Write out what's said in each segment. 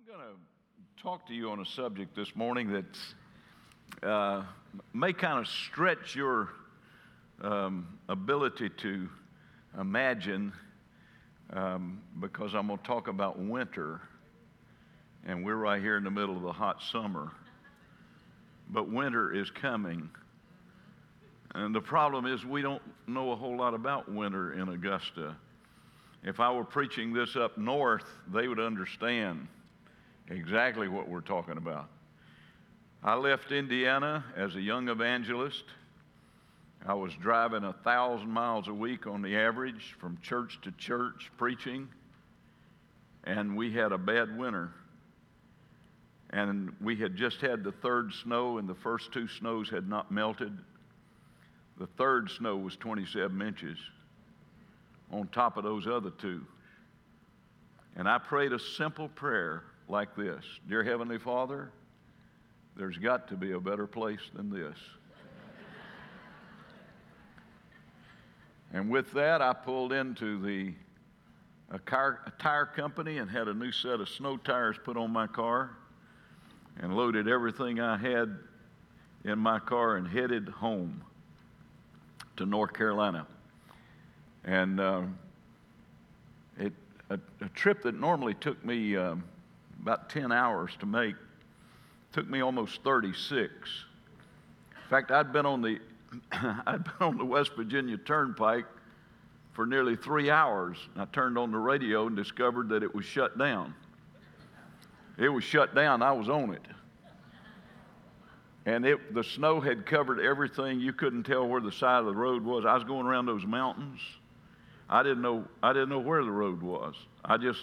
I'm going to talk to you on a subject this morning that uh, may kind of stretch your um, ability to imagine um, because I'm going to talk about winter. And we're right here in the middle of the hot summer. But winter is coming. And the problem is, we don't know a whole lot about winter in Augusta. If I were preaching this up north, they would understand exactly what we're talking about. I left Indiana as a young evangelist. I was driving a thousand miles a week on the average from church to church preaching, and we had a bad winter. And we had just had the third snow, and the first two snows had not melted. The third snow was 27 inches on top of those other two. And I prayed a simple prayer like this Dear Heavenly Father, there's got to be a better place than this. and with that, I pulled into the a, car, a tire company and had a new set of snow tires put on my car and loaded everything I had in my car and headed home to North Carolina. And uh, it, a, a, trip that normally took me um, about 10 hours to make. Took me almost 36. In fact, I'd been on the I'd been on the West Virginia Turnpike for nearly three hours. I turned on the radio and discovered that it was shut down. It was shut down. I was on it. And it, the snow had covered everything. You couldn't tell where the side of the road was. I was going around those mountains. I didn't know, I didn't know where the road was. I just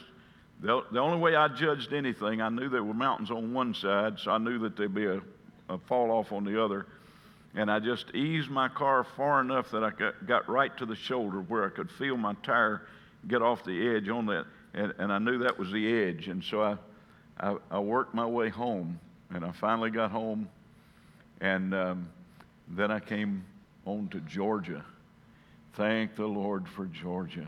the, the only way I judged anything, I knew there were mountains on one side, so I knew that there'd be a, a fall off on the other. And I just eased my car far enough that I got, got right to the shoulder where I could feel my tire get off the edge on that. And, and I knew that was the edge. And so I, I, I worked my way home. And I finally got home. And um, then I came on to Georgia. Thank the Lord for Georgia.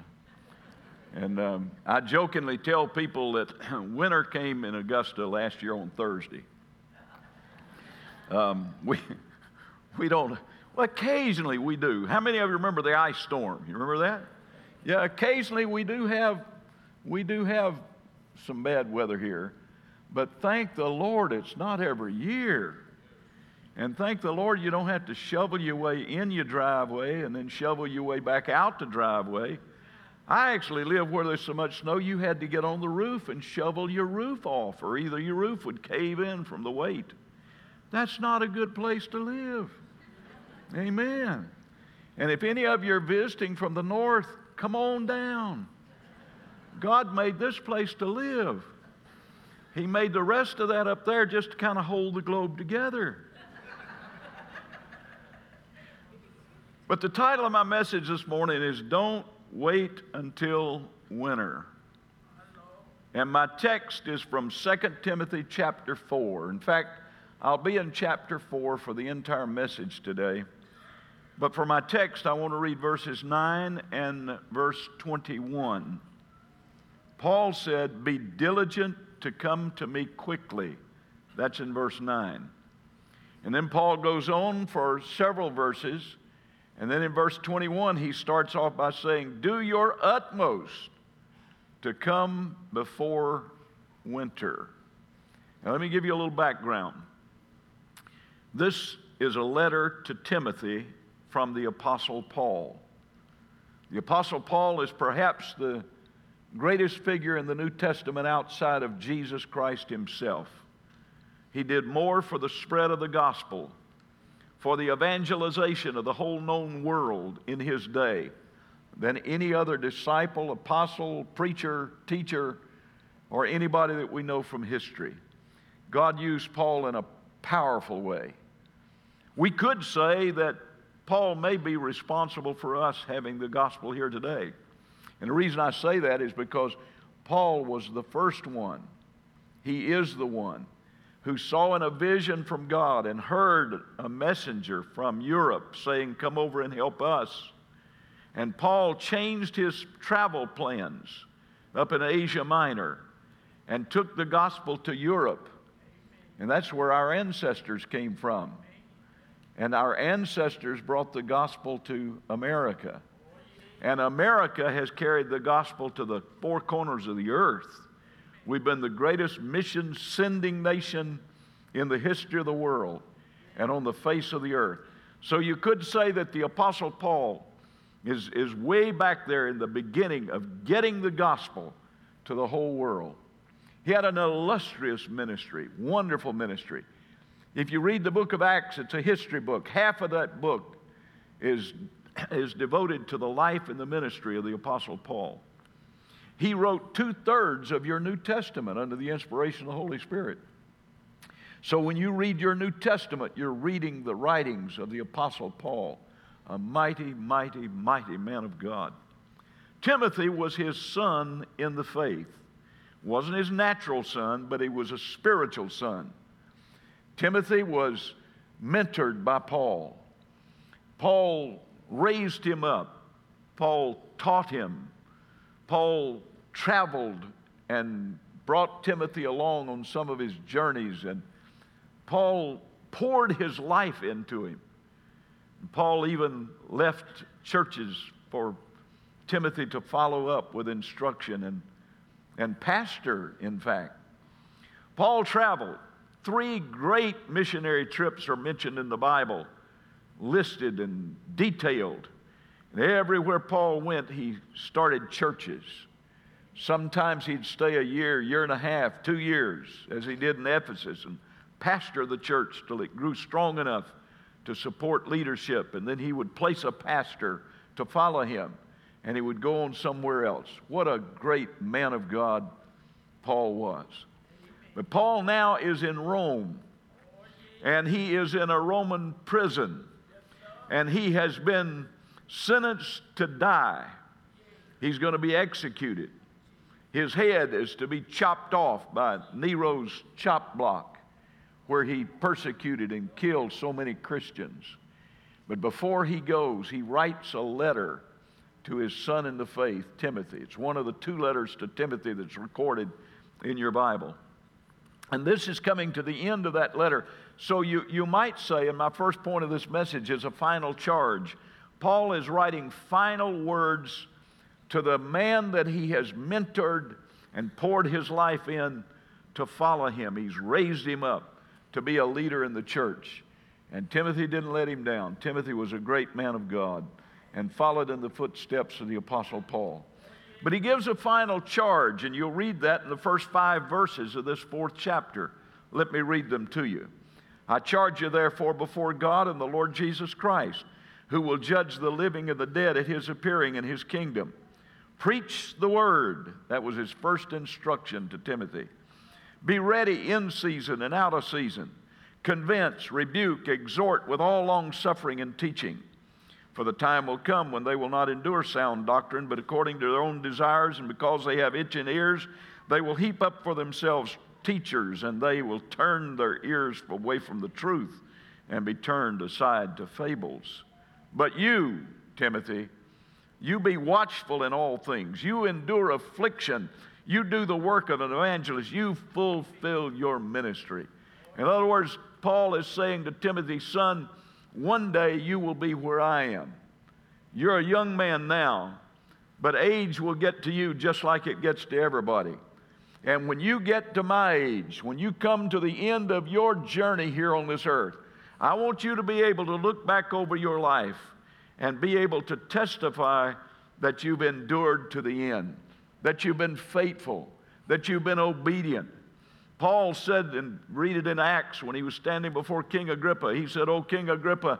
And um, I jokingly tell people that winter came in Augusta last year on Thursday. Um, we, we don't, well, occasionally we do. How many of you remember the ice storm? You remember that? Yeah, occasionally we do have, we do have some bad weather here. But thank the Lord it's not every year. And thank the Lord you don't have to shovel your way in your driveway and then shovel your way back out the driveway I actually live where there's so much snow you had to get on the roof and shovel your roof off, or either your roof would cave in from the weight. That's not a good place to live. Amen. And if any of you are visiting from the north, come on down. God made this place to live. He made the rest of that up there just to kind of hold the globe together. but the title of my message this morning is Don't wait until winter. And my text is from 2 Timothy chapter 4. In fact, I'll be in chapter 4 for the entire message today. But for my text, I want to read verses 9 and verse 21. Paul said, Be diligent to come to me quickly. That's in verse 9. And then Paul goes on for several verses and then in verse 21, he starts off by saying, Do your utmost to come before winter. Now, let me give you a little background. This is a letter to Timothy from the Apostle Paul. The Apostle Paul is perhaps the greatest figure in the New Testament outside of Jesus Christ himself. He did more for the spread of the gospel for the evangelization of the whole known world in his day than any other disciple, apostle, preacher, teacher, or anybody that we know from history. God used Paul in a powerful way. We could say that Paul may be responsible for us having the gospel here today. And the reason I say that is because Paul was the first one. He is the one who saw in a vision from God and heard a messenger from Europe saying, Come over and help us. And Paul changed his travel plans up in Asia Minor. and took the gospel to Europe. And that's where our ancestors came from. And our ancestors brought the gospel to America. And America has carried the gospel to the four corners of the earth. We've been the greatest mission sending nation in the history of the world and on the face of the earth. So you could say that the Apostle Paul is, is way back there in the beginning of getting the gospel to the whole world. He had an illustrious ministry, wonderful ministry. If you read the book of Acts, it's a history book. Half of that book is, is devoted to the life and the ministry of the Apostle Paul. He wrote two thirds of your New Testament under the inspiration of the Holy Spirit. So when you read your New Testament, you're reading the writings of the Apostle Paul, a mighty, mighty, mighty man of God. Timothy was his son in the faith. Wasn't his natural son, but he was a spiritual son. Timothy was mentored by Paul. Paul raised him up. Paul taught him. Paul traveled and brought Timothy along on some of his journeys, and Paul poured his life into him. Paul even left churches for Timothy to follow up with instruction and, and pastor, in fact. Paul traveled. Three great missionary trips are mentioned in the Bible, listed and detailed. And everywhere Paul went, he started churches. Sometimes he'd stay a year, year and a half, two years, as he did in Ephesus, and pastor the church till it grew strong enough to support leadership. And then he would place a pastor to follow him, and he would go on somewhere else. What a great man of God Paul was. But Paul now is in Rome, and he is in a Roman prison, and he has been sentenced to die. He's going to be executed. His head is to be chopped off by Nero's chop block, where he persecuted and killed so many Christians. But before he goes, he writes a letter to his son in the faith, Timothy. It's one of the two letters to Timothy that's recorded in your Bible. And this is coming to the end of that letter. So you, you might say, and my first point of this message is a final charge. Paul is writing final words to the man that he has mentored and poured his life in to follow him. He's raised him up to be a leader in the church. And Timothy didn't let him down. Timothy was a great man of God and followed in the footsteps of the Apostle Paul. But he gives a final charge, and you'll read that in the first five verses of this fourth chapter. Let me read them to you. I charge you, therefore, before God and the Lord Jesus Christ, who will judge the living and the dead at his appearing in his kingdom. Preach the word. That was his first instruction to Timothy. Be ready in season and out of season. Convince, rebuke, exhort with all long suffering and teaching. For the time will come when they will not endure sound doctrine, but according to their own desires, and because they have itching ears, they will heap up for themselves teachers, and they will turn their ears away from the truth and be turned aside to fables. But you, Timothy, you be watchful in all things. You endure affliction. You do the work of an evangelist. You fulfill your ministry. In other words, Paul is saying to Timothy, son, one day you will be where I am. You're a young man now, but age will get to you just like it gets to everybody. And when you get to my age, when you come to the end of your journey here on this earth, I want you to be able to look back over your life and be able to testify that you've endured to the end, that you've been faithful, that you've been obedient, Paul said, and read it in Acts when he was standing before King Agrippa, he said, Oh, King Agrippa,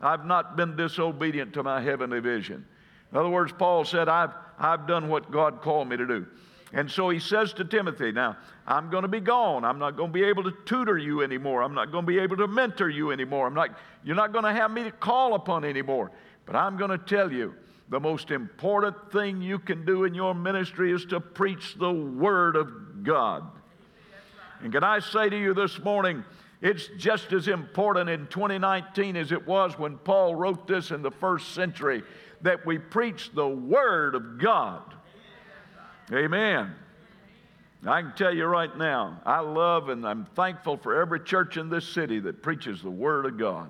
I've not been disobedient to my heavenly vision. In other words, Paul said, I've, I've done what God called me to do. And so he says to Timothy, Now, I'm going to be gone. I'm not going to be able to tutor you anymore. I'm not going to be able to mentor you anymore. I'm not, you're not going to have me to call upon anymore. But I'm going to tell you the most important thing you can do in your ministry is to preach the Word of God. And can I say to you this morning, it's just as important in 2019 as it was when Paul wrote this in the first century that we preach the Word of God. Amen. I can tell you right now, I love and I'm thankful for every church in this city that preaches the Word of God.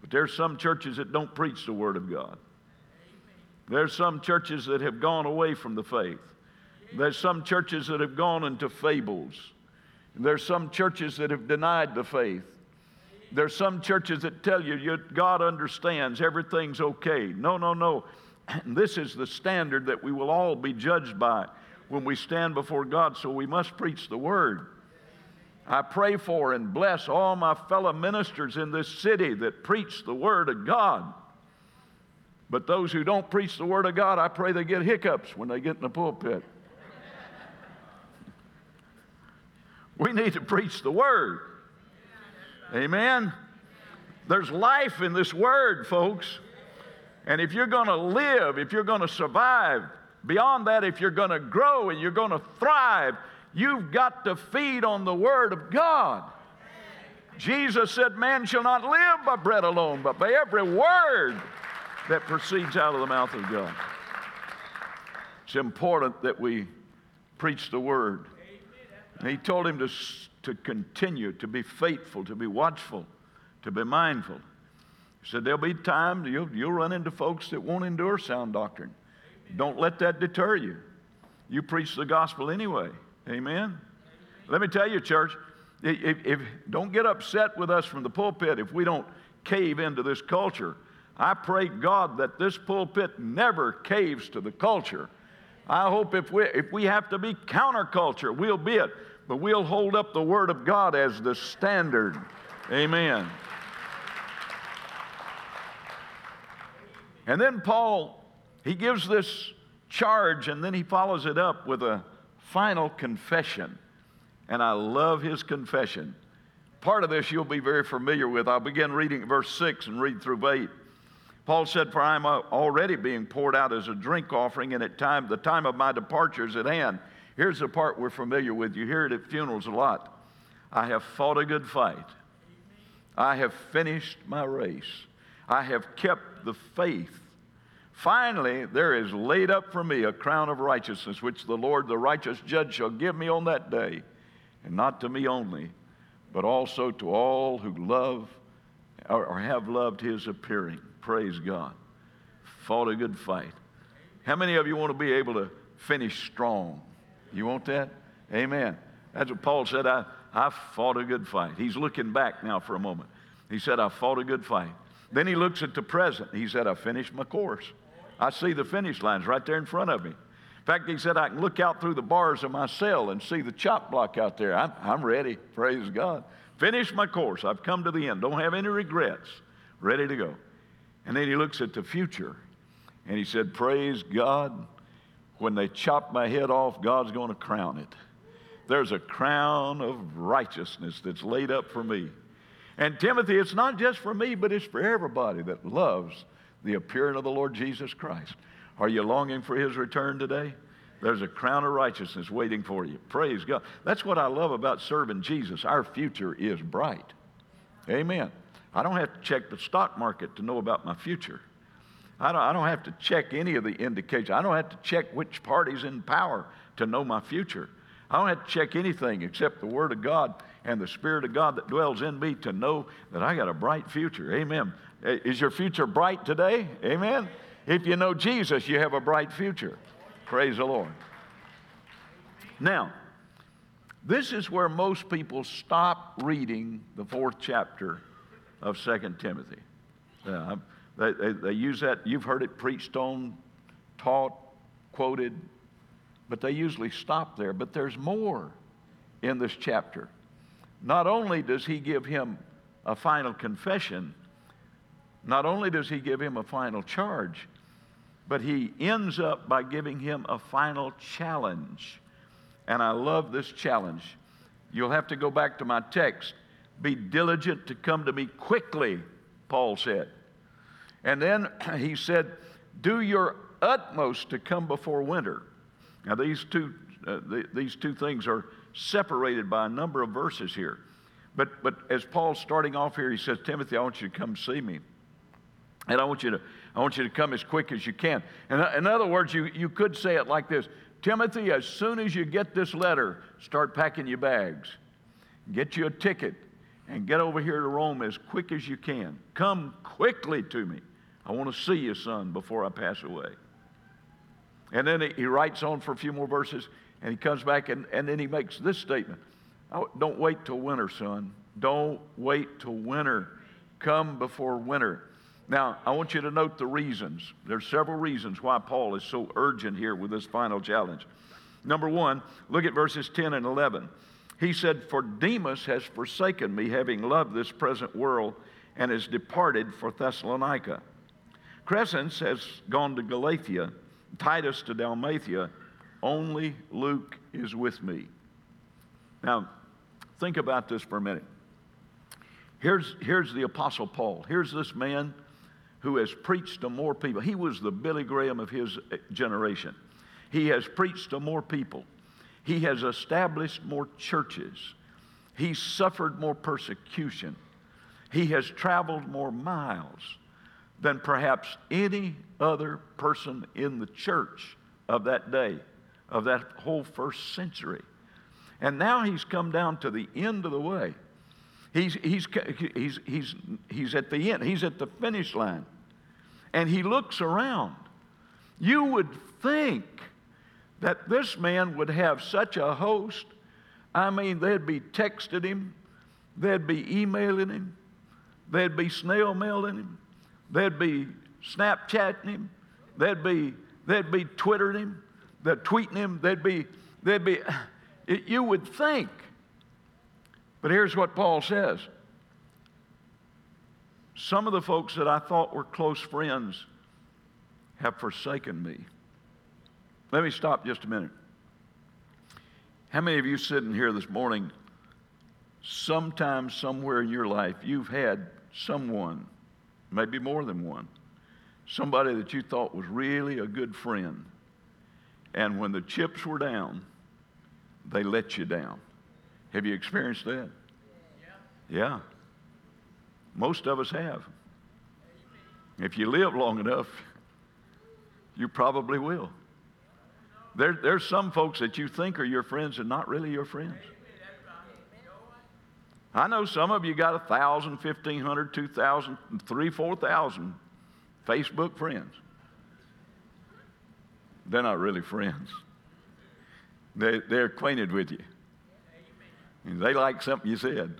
But there's some churches that don't preach the Word of God. There's some churches that have gone away from the faith. There's some churches that have gone into fables. There's some churches that have denied the faith. There's some churches that tell you God understands, everything's okay. No, no, no. And this is the standard that we will all be judged by when we stand before God, so we must preach the word. I pray for and bless all my fellow ministers in this city that preach the word of God. But those who don't preach the word of God, I pray they get hiccups when they get in the pulpit. we need to preach the word. Amen. There's life in this word, folks. And if you're going to live, if you're going to survive, beyond that, if you're going to grow and you're going to thrive, you've got to feed on the word of God. Jesus said, Man shall not live by bread alone, but by every word that proceeds out of the mouth of God. It's important that we preach the word. And he told him to to continue to be faithful, to be watchful, to be mindful. He said, There'll be times you'll, you'll run into folks that won't endure sound doctrine. Don't let that deter you. You preach the gospel anyway. Amen? Let me tell you, church, if, if, don't get upset with us from the pulpit if we don't cave into this culture. I pray God that this pulpit never caves to the culture. I hope if we, if we have to be counterculture, we'll be it but we'll hold up the Word of God as the standard. Amen. And then Paul, he gives this charge and then he follows it up with a final confession. And I love his confession. Part of this you'll be very familiar with. I'll begin reading verse 6 and read through 8. Paul said, For I am already being poured out as a drink offering, and at time the time of my departure is at hand. Here's the part we're familiar with. You hear it at funerals a lot. I have fought a good fight. I have finished my race. I have kept the faith. Finally, there is laid up for me a crown of righteousness, which the Lord, the righteous judge, shall give me on that day, and not to me only, but also to all who love or have loved his appearing. Praise God. Fought a good fight. How many of you want to be able to finish strong? You want that? Amen. That's what Paul said. I, I fought a good fight. He's looking back now for a moment. He said, I fought a good fight. Then he looks at the present. He said, I finished my course. I see the finish lines right there in front of me. In fact, he said, I can look out through the bars of my cell and see the chop block out there. I'm, I'm ready. Praise God. Finished my course. I've come to the end. Don't have any regrets. Ready to go. And then he looks at the future and he said, Praise God when they chop my head off, God's going to crown it. There's a crown of righteousness that's laid up for me. And Timothy, it's not just for me, but it's for everybody that loves the appearing of the Lord Jesus Christ. Are you longing for his return today? There's a crown of righteousness waiting for you. Praise God. That's what I love about serving Jesus. Our future is bright. Amen. I don't have to check the stock market to know about my future. I don't, I don't have to check any of the indications. I don't have to check which party's in power to know my future. I don't have to check anything except the Word of God and the Spirit of God that dwells in me to know that I got a bright future. Amen. Is your future bright today? Amen. If you know Jesus, you have a bright future. Praise the Lord. Now, this is where most people stop reading the fourth chapter of Second Timothy. Uh, they, they, they use that, you've heard it preached on, taught, quoted, but they usually stop there. But there's more in this chapter. Not only does he give him a final confession, not only does he give him a final charge, but he ends up by giving him a final challenge. And I love this challenge. You'll have to go back to my text. Be diligent to come to me quickly, Paul said. And then he said, Do your utmost to come before winter. Now, these two, uh, the, these two things are separated by a number of verses here. But, but as Paul's starting off here, he says, Timothy, I want you to come see me. And I want you to, I want you to come as quick as you can. And in other words, you, you could say it like this Timothy, as soon as you get this letter, start packing your bags. Get you a ticket and get over here to Rome as quick as you can. Come quickly to me. I want to see you, son, before I pass away. And then he writes on for a few more verses, and he comes back, and, and then he makes this statement oh, Don't wait till winter, son. Don't wait till winter. Come before winter. Now, I want you to note the reasons. There's several reasons why Paul is so urgent here with this final challenge. Number one, look at verses 10 and 11. He said, For Demas has forsaken me, having loved this present world, and has departed for Thessalonica. Crescens has gone to Galatia, Titus to Dalmatia. Only Luke is with me. Now, think about this for a minute. Here's, here's the Apostle Paul. Here's this man who has preached to more people. He was the Billy Graham of his uh, generation. He has preached to more people. He has established more churches. He's suffered more persecution. He has traveled more miles than perhaps any other person in the church of that day, of that whole first century. And now he's come down to the end of the way. He's, he's, he's, he's, he's at the end, he's at the finish line. And he looks around. You would think that this man would have such a host. I mean, they'd be texting him, they'd be emailing him, they'd be snail mailing him, they'd be Snapchatting him, they'd be, they'd be Twittering him, they'd tweeting him, they'd be, they'd be, you would think but here's what Paul says Some of the folks that I thought were close friends have forsaken me. Let me stop just a minute. How many of you sitting here this morning, sometime, somewhere in your life, you've had someone, maybe more than one, somebody that you thought was really a good friend, and when the chips were down, they let you down? Have you experienced that? Yeah. yeah. Most of us have. If you live long enough, you probably will. There, there's some folks that you think are your friends and not really your friends. I know some of you got a thousand, fifteen hundred, two thousand, three, four thousand Facebook friends. They're not really friends. They, they're acquainted with you. And they like something you said.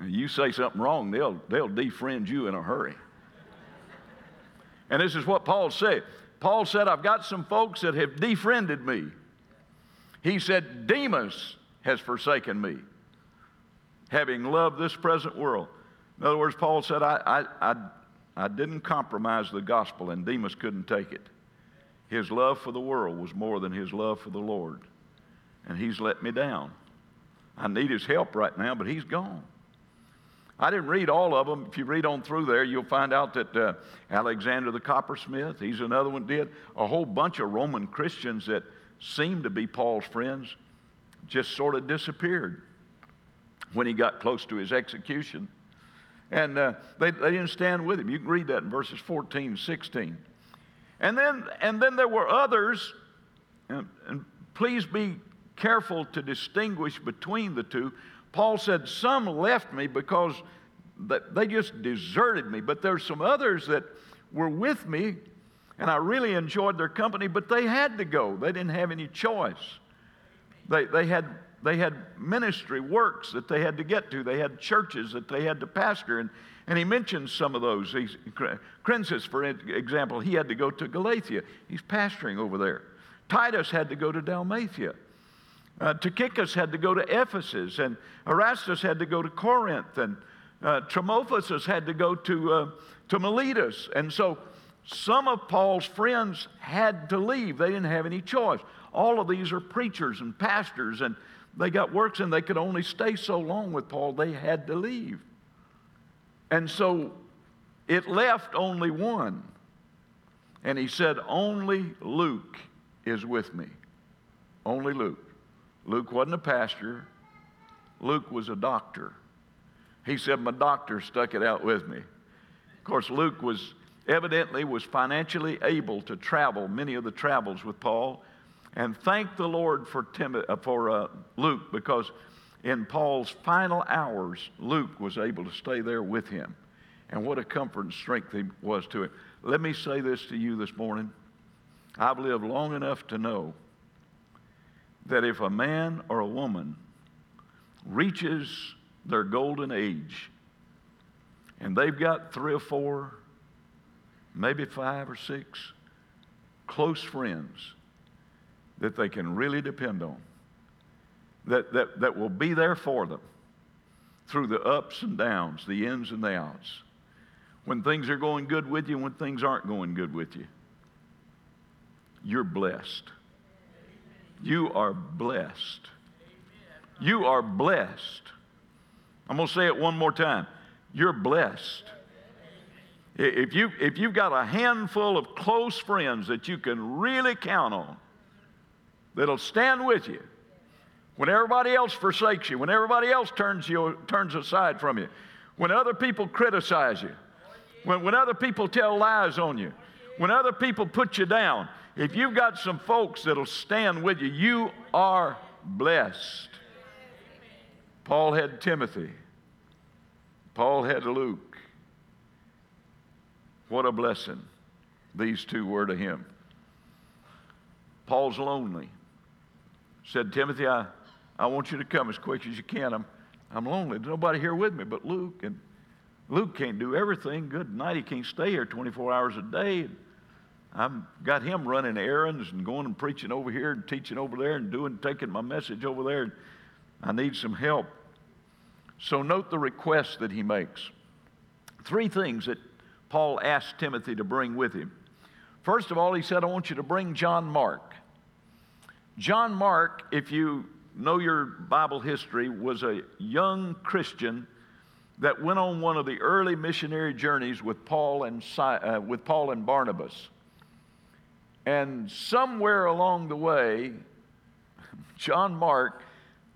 And you say something wrong, they'll, they'll defriend you in a hurry. And this is what Paul said. Paul said, I've got some folks that have defriended me. He said, Demas has forsaken me, having loved this present world. In other words, Paul said, I, I, I, I didn't compromise the gospel, and Demas couldn't take it. His love for the world was more than his love for the Lord, and he's let me down. I need his help right now, but he's gone. I didn't read all of them. If you read on through there, you'll find out that uh, Alexander the coppersmith, he's another one, did. A whole bunch of Roman Christians that seemed to be Paul's friends just sort of disappeared when he got close to his execution. And uh, they, they didn't stand with him. You can read that in verses 14 and 16. And then, and then there were others, and, and please be careful to distinguish between the two. Paul said, Some left me because they just deserted me, but there's some others that were with me, and I really enjoyed their company, but they had to go. They didn't have any choice. They, they, had, they had ministry works that they had to get to, they had churches that they had to pastor. And, and he mentions some of those. He's, for example, he had to go to Galatia. He's pastoring over there. Titus had to go to Dalmatia. Uh, Tychicus had to go to Ephesus, and Erastus had to go to Corinth, and uh, had to go to, uh, to Miletus. And so some of Paul's friends had to leave. They didn't have any choice. All of these are preachers and pastors, and they got works, and they could only stay so long with Paul. They had to leave. And so it left only one. And he said, Only Luke is with me. Only Luke. Luke wasn't a pastor, Luke was a doctor. He said, My doctor stuck it out with me. Of course, Luke was evidently was financially able to travel many of the travels with Paul. And thank the Lord for, Tim, uh, for uh, Luke because in Paul's final hours, Luke was able to stay there with him. And what a comfort and strength he was to him. Let me say this to you this morning. I've lived long enough to know that if a man or a woman reaches their golden age and they've got three or four, maybe five or six close friends that they can really depend on, that, that, that will be there for them through the ups and downs, the ins and the outs, when things are going good with you, when things aren't going good with you. You're blessed. You are blessed. You are blessed. I'm going to say it one more time. You're blessed. If, you, if you've got a handful of close friends that you can really count on, that'll stand with you when everybody else forsakes you, when everybody else turns, you, turns aside from you, when other people criticize you, when, when other people tell lies on you, when other people put you down, if you've got some folks that'll stand with you, you are blessed. Paul had Timothy, Paul had Luke. What a blessing these two were to him. Paul's lonely. Said, Timothy, I, I want you to come as quick as you can. I'm, I'm lonely. There's nobody here with me but Luke. And Luke can't do everything. Good night. He can't stay here 24 hours a day. I've got him running errands and going and preaching over here and teaching over there and doing, taking my message over there. I need some help. So note the request that he makes. Three things that Paul asked Timothy to bring with him. First of all, he said, I want you to bring John Mark. John Mark, if you know your Bible history, was a young Christian that went on one of the early missionary journeys with Paul and, uh, with Paul and Barnabas. And somewhere along the way, John Mark,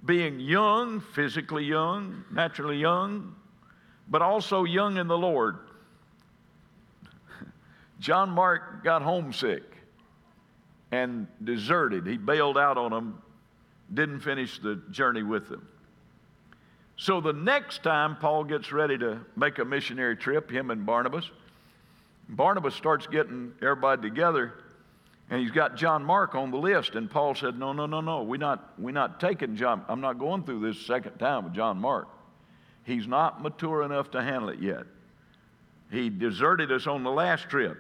being young, physically young, naturally young, but also young in the Lord, John Mark got homesick and deserted. He bailed out on them, didn't finish the journey with them. So the next time Paul gets ready to make a missionary trip, him and Barnabas, Barnabas starts getting everybody together, and he's got John Mark on the list. And Paul said, No, no, no, no. We're not, we're not taking John. I'm not going through this second time with John Mark. He's not mature enough to handle it yet. He deserted us on the last trip.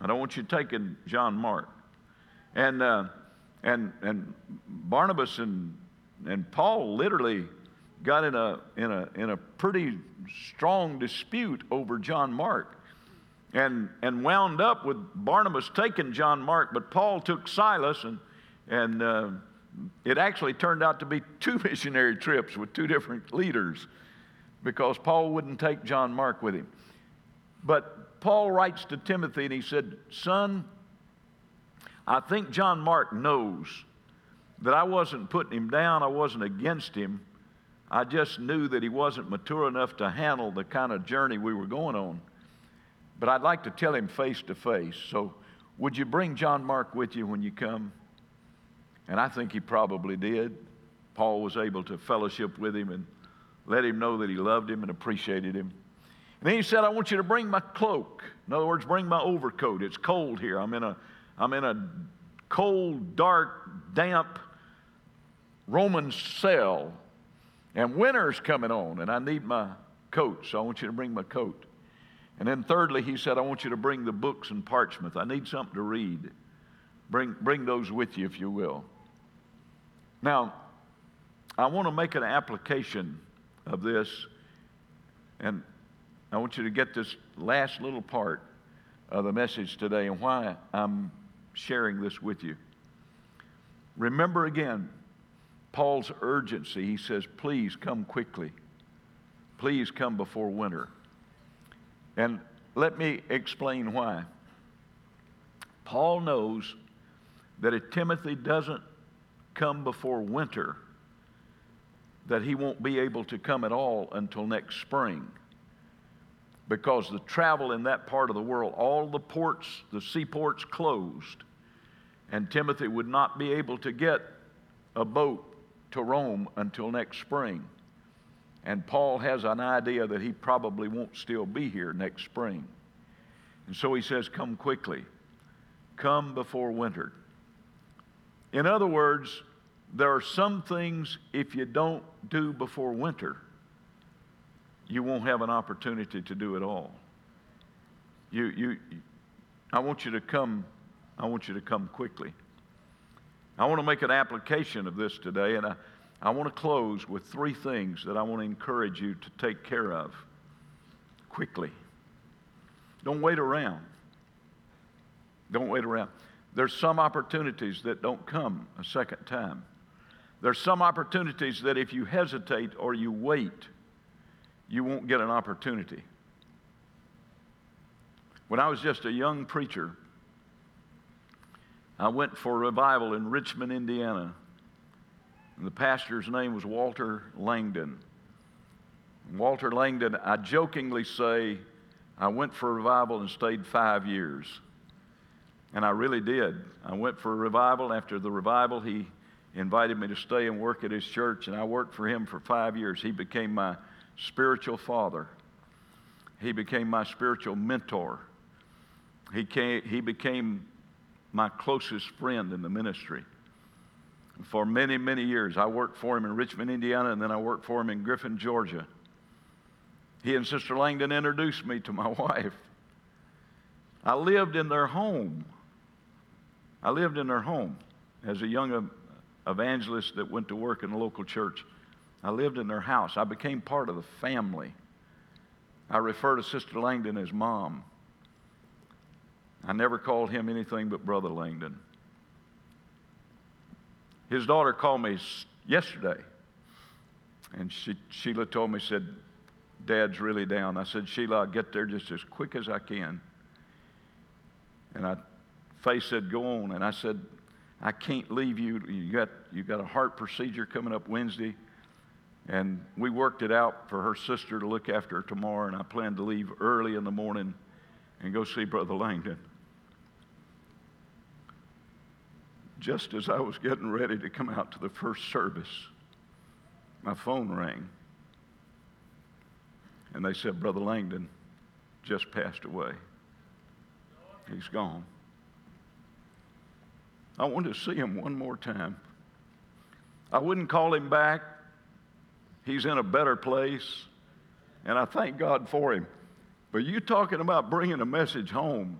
I don't want you taking John Mark. And, uh, and, and Barnabas and, and Paul literally got in a, in, a, in a pretty strong dispute over John Mark and, and wound up with Barnabas taking John Mark, but Paul took Silas, and, and uh, it actually turned out to be two missionary trips with two different leaders because Paul wouldn't take John Mark with him. But Paul writes to Timothy and he said, Son, I think John Mark knows that I wasn't putting him down, I wasn't against him. I just knew that he wasn't mature enough to handle the kind of journey we were going on. But I'd like to tell him face to face. So, would you bring John Mark with you when you come? And I think he probably did. Paul was able to fellowship with him and let him know that he loved him and appreciated him. And then he said, I want you to bring my cloak. In other words, bring my overcoat. It's cold here. I'm in a I'm in a cold, dark, damp Roman cell, and winter's coming on, and I need my coat, so I want you to bring my coat. And then, thirdly, he said, I want you to bring the books and parchment. I need something to read. Bring, bring those with you, if you will. Now, I want to make an application of this, and I want you to get this last little part of the message today and why I'm sharing this with you. Remember again Paul's urgency. He says, Please come quickly. Please come before winter. And let me explain why. Paul knows that if Timothy doesn't come before winter, that he won't be able to come at all until next spring because the travel in that part of the world, all the ports, the seaports closed. And Timothy would not be able to get a boat to Rome until next spring. And Paul has an idea that he probably won't still be here next spring. And so he says, Come quickly, come before winter. In other words, there are some things, if you don't do before winter, you won't have an opportunity to do it all. You, you, I want you to come, I want you to come quickly. I want to make an application of this today, and I, I want to close with three things that I want to encourage you to take care of quickly. Don't wait around. Don't wait around. There's some opportunities that don't come a second time. There's some opportunities that if you hesitate or you wait, you won't get an opportunity. When I was just a young preacher, I went for a revival in Richmond, Indiana. And the pastor's name was Walter Langdon. Walter Langdon, I jokingly say, I went for a revival and stayed five years. And I really did. I went for a revival. After the revival, he invited me to stay and work at his church, and I worked for him for five years. He became my spiritual father, he became my spiritual mentor. He, came, he became my closest friend in the ministry. For many, many years, I worked for him in Richmond, Indiana, and then I worked for him in Griffin, Georgia. He and Sister Langdon introduced me to my wife. I lived in their home. I lived in their home as a young evangelist that went to work in a local church. I lived in their house. I became part of the family. I refer to Sister Langdon as mom. I never called him anything but Brother Langdon. His daughter called me yesterday, and she, Sheila told me, said, Dad's really down. I said, Sheila, I'll get there just as quick as I can. And I, Faye said, Go on. And I said, I can't leave you. You got, you got a heart procedure coming up Wednesday. And we worked it out for her sister to look after tomorrow. And I plan to leave early in the morning and go see Brother Langdon. just as I was getting ready to come out to the first service, my phone rang. And they said, Brother Langdon just passed away. He's gone. I wanted to see him one more time. I wouldn't call him back. He's in a better place. And I thank God for him. But you talking about bringing a message home.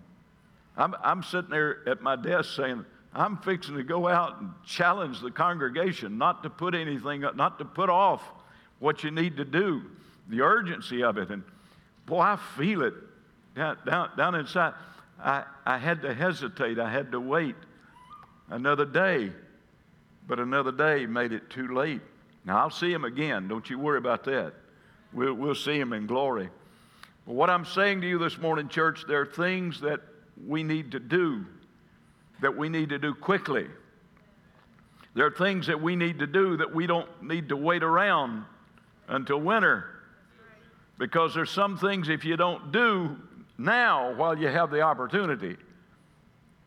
I'm, I'm sitting there at my desk saying, I'm fixing to go out and challenge the congregation not to put anything, not to put off what you need to do, the urgency of it. And boy, I feel it down, down, down inside. I, I had to hesitate, I had to wait another day, but another day made it too late. Now, I'll see him again. Don't you worry about that. We'll, we'll see him in glory. But what I'm saying to you this morning, church, there are things that we need to do that we need to do quickly. There are things that we need to do that we don't need to wait around until winter. Because there's some things if you don't do now while you have the opportunity,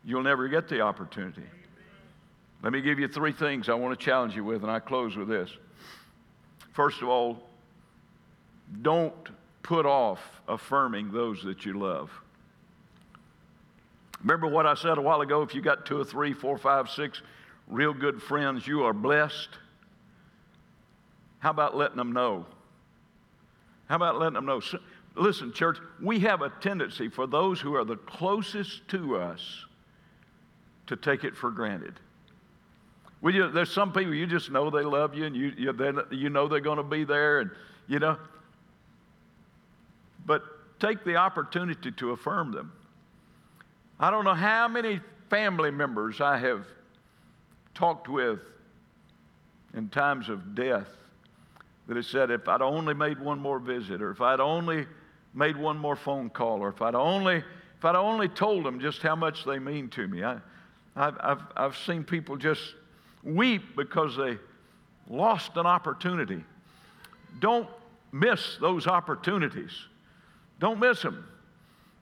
you'll never get the opportunity. Let me give you three things I want to challenge you with, and I close with this. First of all, don't put off affirming those that you love. Remember what I said a while ago? If you got two or three, four, five, six real good friends, you are blessed. How about letting them know? How about letting them know? Listen, church, we have a tendency for those who are the closest to us to take it for granted. We just, there's some people you just know they love you and you, you, you know they're going to be there and you know. But take the opportunity to affirm them. I don't know how many family members I have talked with in times of death that have said, if I'd only made one more visit, or if I'd only made one more phone call, or if I'd only, if I'd only told them just how much they mean to me. I, I've, I've, I've seen people just weep because they lost an opportunity. Don't miss those opportunities. Don't miss them.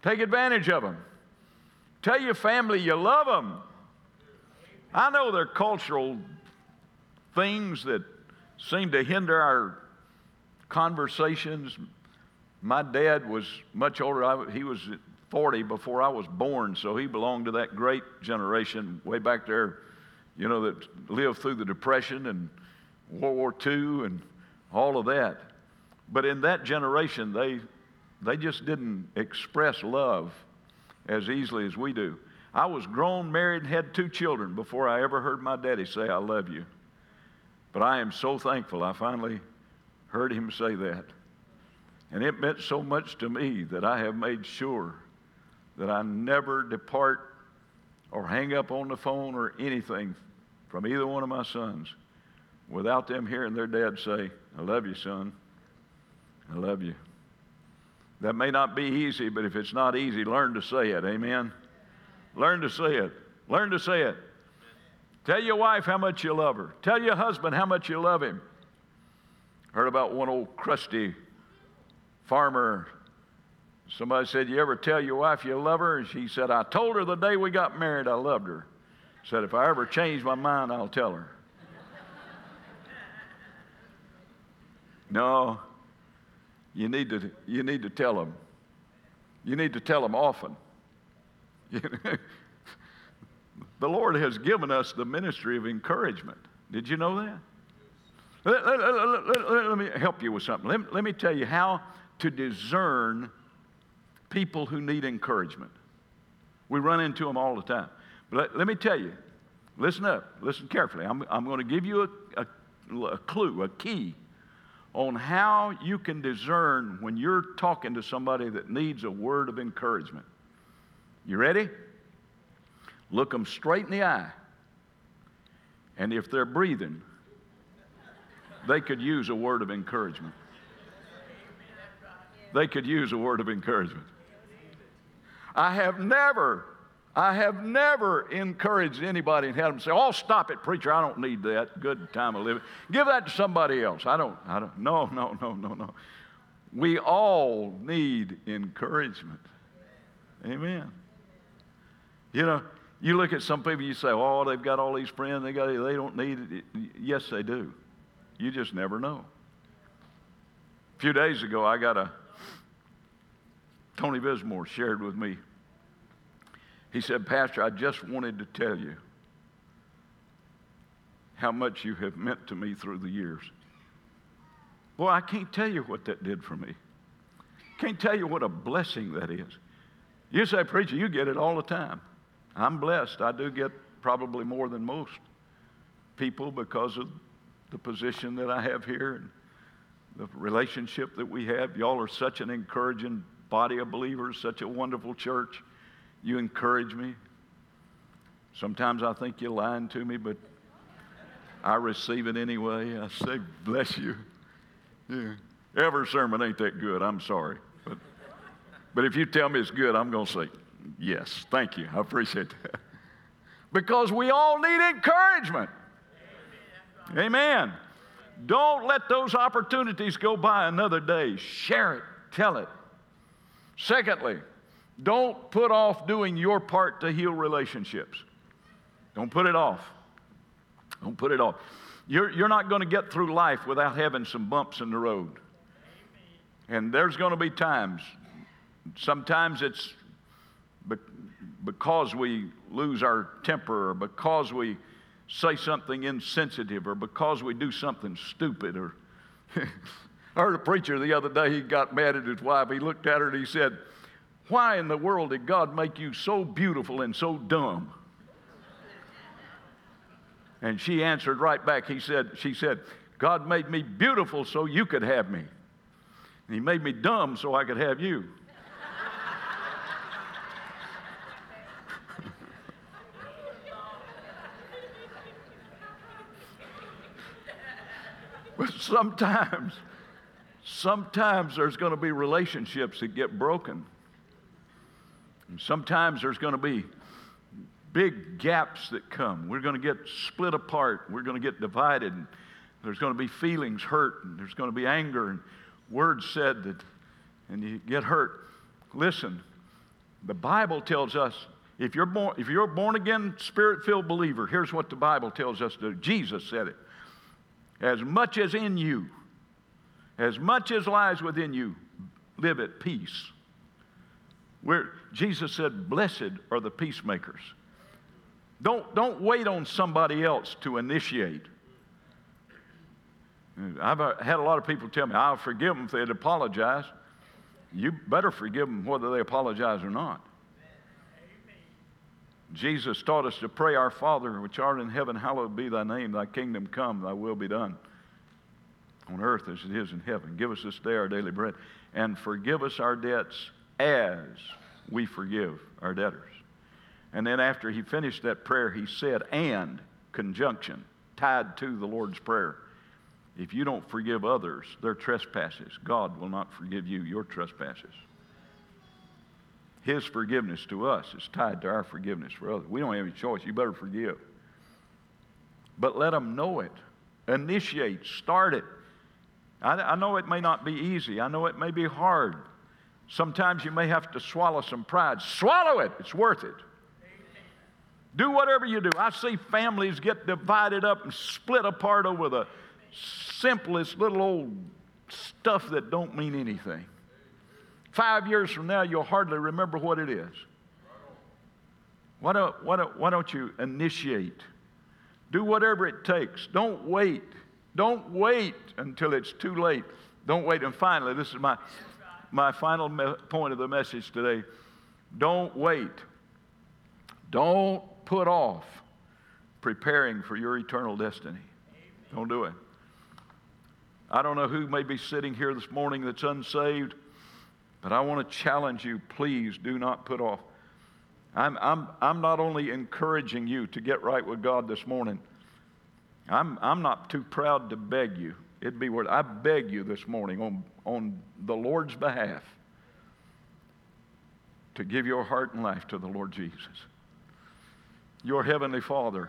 Take advantage of them. Tell your family you love them. I know there are cultural things that seem to hinder our conversations. My dad was much older. I, he was 40 before I was born, so he belonged to that great generation way back there, you know, that lived through the Depression and World War II and all of that. But in that generation, they, they just didn't express love as easily as we do. I was grown, married, and had two children before I ever heard my daddy say, I love you. But I am so thankful I finally heard him say that. And it meant so much to me that I have made sure that I never depart or hang up on the phone or anything from either one of my sons without them hearing their dad say, I love you, son. I love you. That may not be easy, but if it's not easy, learn to say it. Amen. Learn to say it. Learn to say it. Tell your wife how much you love her. Tell your husband how much you love him. Heard about one old crusty farmer. Somebody said, You ever tell your wife you love her? And she said, I told her the day we got married I loved her. Said, If I ever change my mind, I'll tell her. no, you need to, you need to tell them. You need to tell them often. the Lord has given us the ministry of encouragement. Did you know that? Let, let, let, let me help you with something. Let, let me tell you how to discern people who need encouragement. We run into them all the time. But let, me tell you, listen up, listen carefully. I'm, I'm going to give you a, a, a clue, a key on how you can discern when you're talking to somebody that needs a word of encouragement. You ready? Look them straight in the eye. And if they're breathing, they could use a word of encouragement. They could use a word of encouragement. I have never, I have never encouraged anybody and had them say, "Oh, stop it, preacher! I don't need that. Good time of living. Give that to somebody else." I don't. I don't. No, no, no, no, no. We all need encouragement. Amen. You know, you look at some people, you say, "Oh, they've got all these friends. They got. They don't need it." Yes, they do. You just never know. A few days ago, I got a Tony Bismore shared with me. He said, Pastor, I just wanted to tell you how much you have meant to me through the years. Boy, I can't tell you what that did for me. Can't tell you what a blessing that is. You say, Preacher, you get it all the time. I'm blessed. I do get probably more than most people because of the position that I have here and the relationship that we have. Y'all are such an encouraging body of believers, such a wonderful church. You encourage me. Sometimes I think you're lying to me, but I receive it anyway. I say, bless you. Yeah. Every sermon ain't that good. I'm sorry. But, but if you tell me it's good, I'm going to say, yes, thank you. I appreciate that. Because we all need encouragement. Amen. Don't let those opportunities go by another day. Share it, tell it. Secondly, don't put off doing your part to heal relationships. Don't put it off. Don't put it off. You're, you're not going to get through life without having some bumps in the road. And there's going to be times, sometimes it's because we lose our temper or because we say something insensitive or because we do something stupid or I heard a preacher the other day, he got mad at his wife. He looked at her and he said, Why in the world did God make you so beautiful and so dumb? And she answered right back. He said, She said, God made me beautiful so you could have me. And he made me dumb so I could have you. but sometimes sometimes there's going to be relationships that get broken. And sometimes there's going to be big gaps that come. We're going to get split apart. We're going to get divided. And there's going to be feelings hurt, and there's going to be anger, and words said that, and you get hurt. Listen, the Bible tells us If you're born, if you're a born again, spirit filled believer, here's what the Bible tells us to do. Jesus said it. As much as in you, as much as lies within you, live at peace. Where Jesus said, Blessed are the peacemakers. Don't, don't wait on somebody else to initiate. I've uh, had a lot of people tell me, I'll forgive them if they'd apologize. You better forgive them whether they apologize or not. Jesus taught us to pray, Our Father, which art in heaven, hallowed be thy name. Thy kingdom come, thy will be done on earth as it is in heaven. Give us this day our daily bread, and forgive us our debts as we forgive our debtors. And then after he finished that prayer, he said, and conjunction, tied to the Lord's Prayer. If you don't forgive others their trespasses, God will not forgive you your trespasses. His forgiveness to us is tied to our forgiveness for others. We don't have any choice. You better forgive. But let them know it. Initiate, start it. I, I know it may not be easy, I know it may be hard. Sometimes you may have to swallow some pride. Swallow it, it's worth it. Do whatever you do. I see families get divided up and split apart over the simplest little old stuff that don't mean anything. Five years from now, you'll hardly remember what it is. Why don't, why don't, why don't you initiate? Do whatever it takes. Don't wait. Don't wait until it's too late. Don't wait. And finally, this is my, my final me- point of the message today. Don't wait. Don't put off preparing for your eternal destiny. Don't do it. I don't know who may be sitting here this morning that's unsaved. But I want to challenge you please do not put off. I'm, I'm, I'm not only encouraging you to get right with God this morning, I'm, I'm not too proud to beg you. It'd be worth I beg you this morning on, on the Lord's behalf to give your heart and life to the Lord Jesus. Your Heavenly Father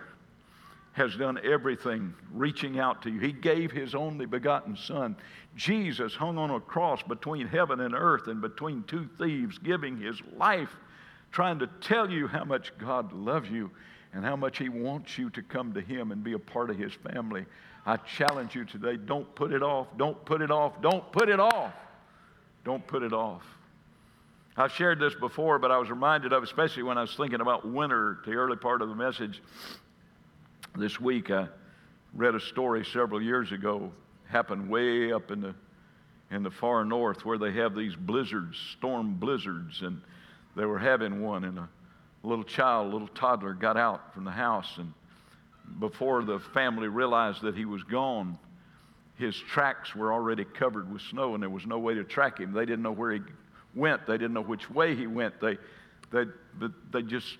has done everything reaching out to you. He gave His only begotten Son. Jesus hung on a cross between heaven and earth and between two thieves, giving His life, trying to tell you how much God loves you and how much He wants you to come to Him and be a part of His family. I challenge you today don't put it off. Don't put it off. Don't put it off. Don't put it off. I've shared this before, but I was reminded of, especially when I was thinking about winter, the early part of the message. This week, I read a story several years ago, happened way up in the in the far north where they have these blizzards, storm blizzards, and they were having one. in a little child, a little toddler, got out from the house, and before the family realized that he was gone, his tracks were already covered with snow, and there was no way to track him. They didn't know where he went. They didn't know which way he went. They, they, they just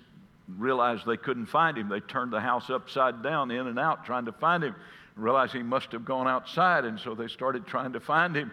realized they couldn't find him. They turned the house upside down, in and out, trying to find him. Realized he must have gone outside, and so they started trying to find him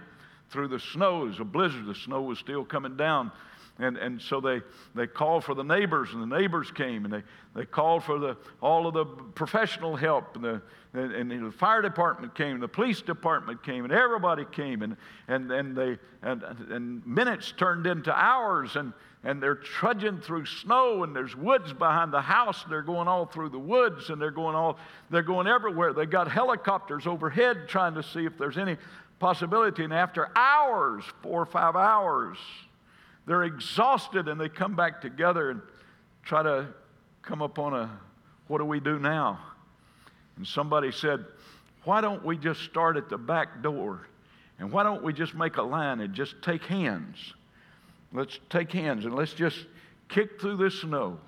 through the snow. It was a blizzard. The snow was still coming down. And, and so they, they called for the neighbors, and the neighbors came, and they, they called for the, all of the professional help, and the, and, and the fire department came, and the police department came, and everybody came, and, and, and, they, and, and minutes turned into hours, and, and they're trudging through snow and there's woods behind the house they're going all through the woods and they're going all they're going everywhere. They got helicopters overhead trying to see if there's any possibility and after hours four or five hours they're exhausted and they come back together and try to come up on a what do we do now? And somebody said why don't we just start at the back door? And why don't we just make a line and just take hands? Let's take hands and let's just kick through this snow.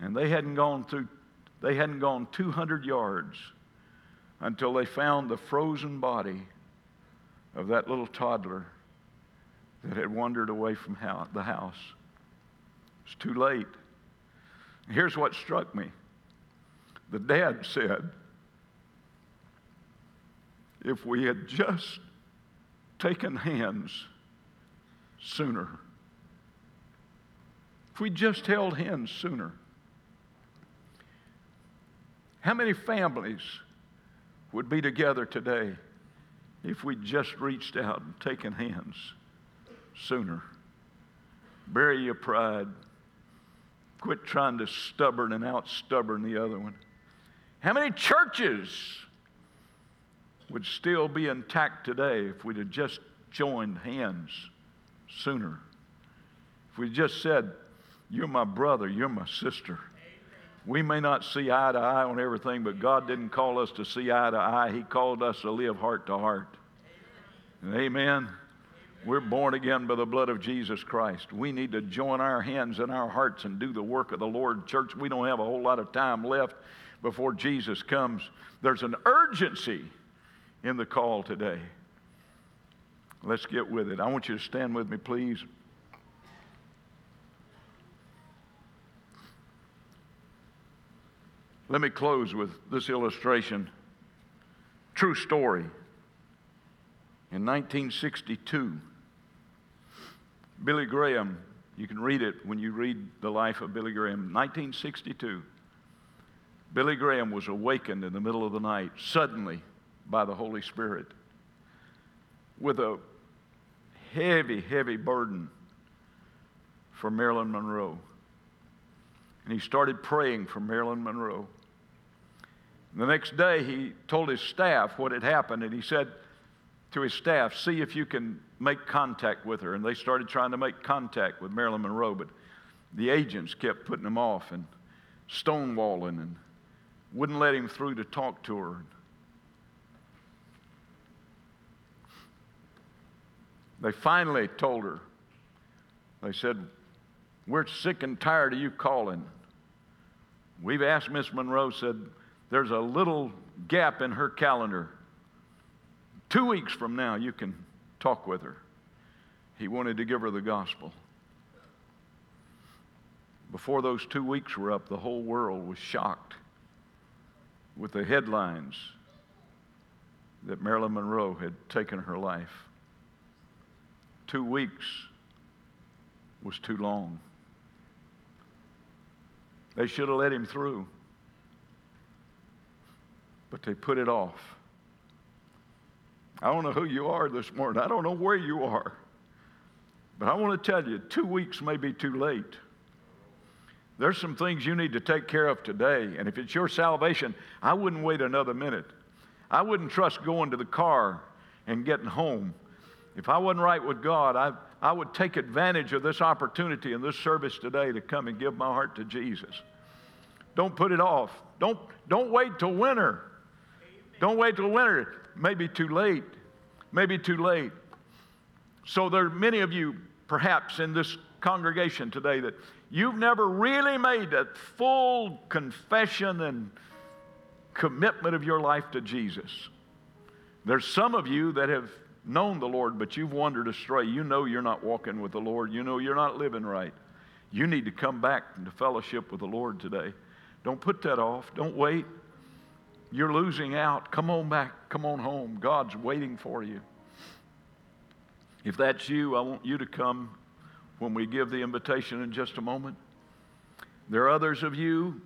And they hadn't gone through, they hadn't gone 200 yards until they found the frozen body of that little toddler that had wandered away from the house. It's too late. Here's what struck me the dad said, if we had just taken hands sooner. If we just held hands sooner. How many families would be together today if we just reached out and taken hands sooner? Bury your pride. Quit trying to stubborn and out stubborn the other one. How many churches would still be intact today if we'd have just joined hands sooner? If we just said, You're my brother, you're my sister. We may not see eye to eye on everything, but God didn't call us to see eye to eye. He called us to live heart to heart. Amen. We're born again by the blood of Jesus Christ. We need to join our hands and our hearts and do the work of the Lord. Church, we don't have a whole lot of time left before Jesus comes. There's an urgency in the call today. Let's get with it. I want you to stand with me, please. Let me close with this illustration. True story. In 1962, Billy Graham, you can read it when you read the life of Billy Graham. 1962, Billy Graham was awakened in the middle of the night, suddenly, by the Holy Spirit, with a heavy, heavy burden for Marilyn Monroe. And he started praying for Marilyn Monroe. The next day, he told his staff what had happened, and he said to his staff, See if you can make contact with her. And they started trying to make contact with Marilyn Monroe, but the agents kept putting them off and stonewalling and wouldn't let him through to talk to her. They finally told her, they said, We're sick and tired of you calling. We've asked Miss Monroe, said, there's a little gap in her calendar. Two weeks from now, you can talk with her. He wanted to give her the gospel. Before those two weeks were up, the whole world was shocked with the headlines that Marilyn Monroe had taken her life. Two weeks was too long. They should have let him through but they put it off. I don't know who you are this morning. I don't know where you are. But I want to tell you, two weeks may be too late. There's some things you need to take care of today. And if it's your salvation, I wouldn't wait another minute. I wouldn't trust going to the car and getting home. If I wasn't right with God, I, I would take advantage of this opportunity in this service today to come and give my heart to Jesus. Don't put it off. Don't, don't wait till winter. Don't wait till winter. Maybe too late. Maybe too late. So there are many of you, perhaps, in this congregation today that you've never really made a full confession and commitment of your life to Jesus. There's some of you that have known the Lord, but you've wandered astray. You know you're not walking with the Lord. You know you're not living right. You need to come back into fellowship with the Lord today. Don't put that off. Don't wait. You're losing out. Come on back. Come on home. God's waiting for you. If that's you, I want you to come when we give the invitation in just a moment. There are others of you,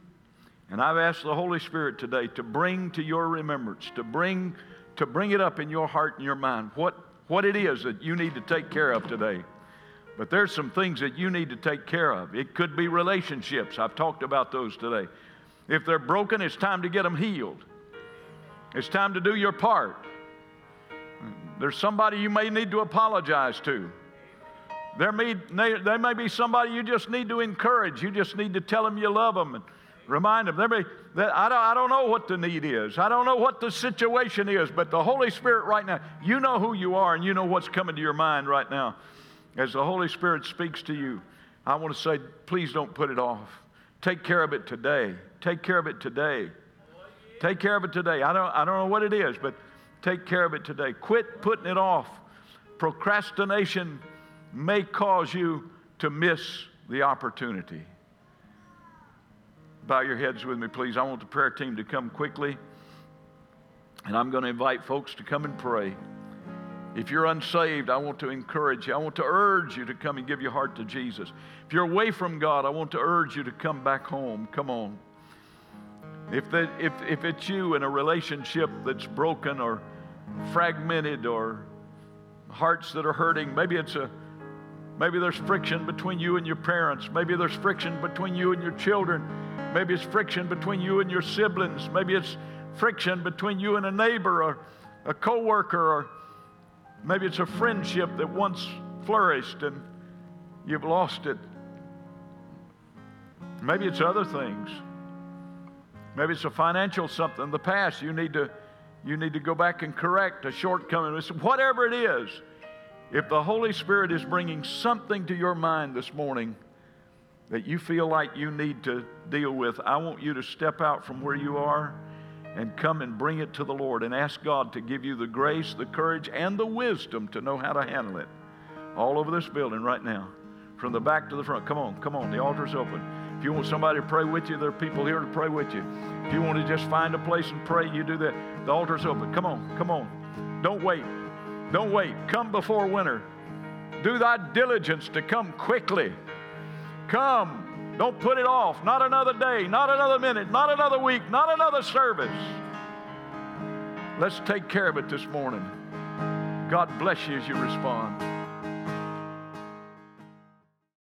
and I've asked the Holy Spirit today to bring to your remembrance, to bring, to bring it up in your heart and your mind what, what it is that you need to take care of today. But there's some things that you need to take care of. It could be relationships. I've talked about those today. If they're broken, it's time to get them healed. It's time to do your part. There's somebody you may need to apologize to. There may, there may be somebody you just need to encourage. You just need to tell them you love them and remind them. There may, that I, don't, I don't know what the need is. I don't know what the situation is, but the Holy Spirit right now, you know who you are and you know what's coming to your mind right now. As the Holy Spirit speaks to you, I want to say, please don't put it off. Take care of it today. Take care of it today. Take care of it today. I don't, I don't know what it is, but take care of it today. Quit putting it off. Procrastination may cause you to miss the opportunity. Bow your heads with me, please. I want the prayer team to come quickly. And I'm going to invite folks to come and pray. If you're unsaved, I want to encourage you. I want to urge you to come and give your heart to Jesus. If you're away from God, I want to urge you to come back home. Come on. If, that, if, if it's you in a relationship that's broken or fragmented or hearts that are hurting, maybe it's a Maybe there's friction between you and your parents. Maybe there's friction between you and your children. Maybe it's friction between you and your siblings. Maybe it's friction between you and a neighbor or a coworker or maybe it's a friendship that once flourished and you've lost it. Maybe it's other things. Maybe it's a financial something in the past you need to you need to go back and correct a shortcoming. Whatever it is, if the Holy Spirit is bringing something to your mind this morning that you feel like you need to deal with, I want you to step out from where you are and come and bring it to the Lord and ask God to give you the grace, the courage, and the wisdom to know how to handle it. All over this building right now, from the back to the front. Come on, come on, the altar's open. If you want somebody to pray with you, there are people here to pray with you. If you want to just find a place and pray, you do that. The altar's open. Come on, come on. Don't wait. Don't wait. Come before winter. Do thy diligence to come quickly. Come. Don't put it off. Not another day, not another minute, not another week, not another service. Let's take care of it this morning. God bless you as you respond.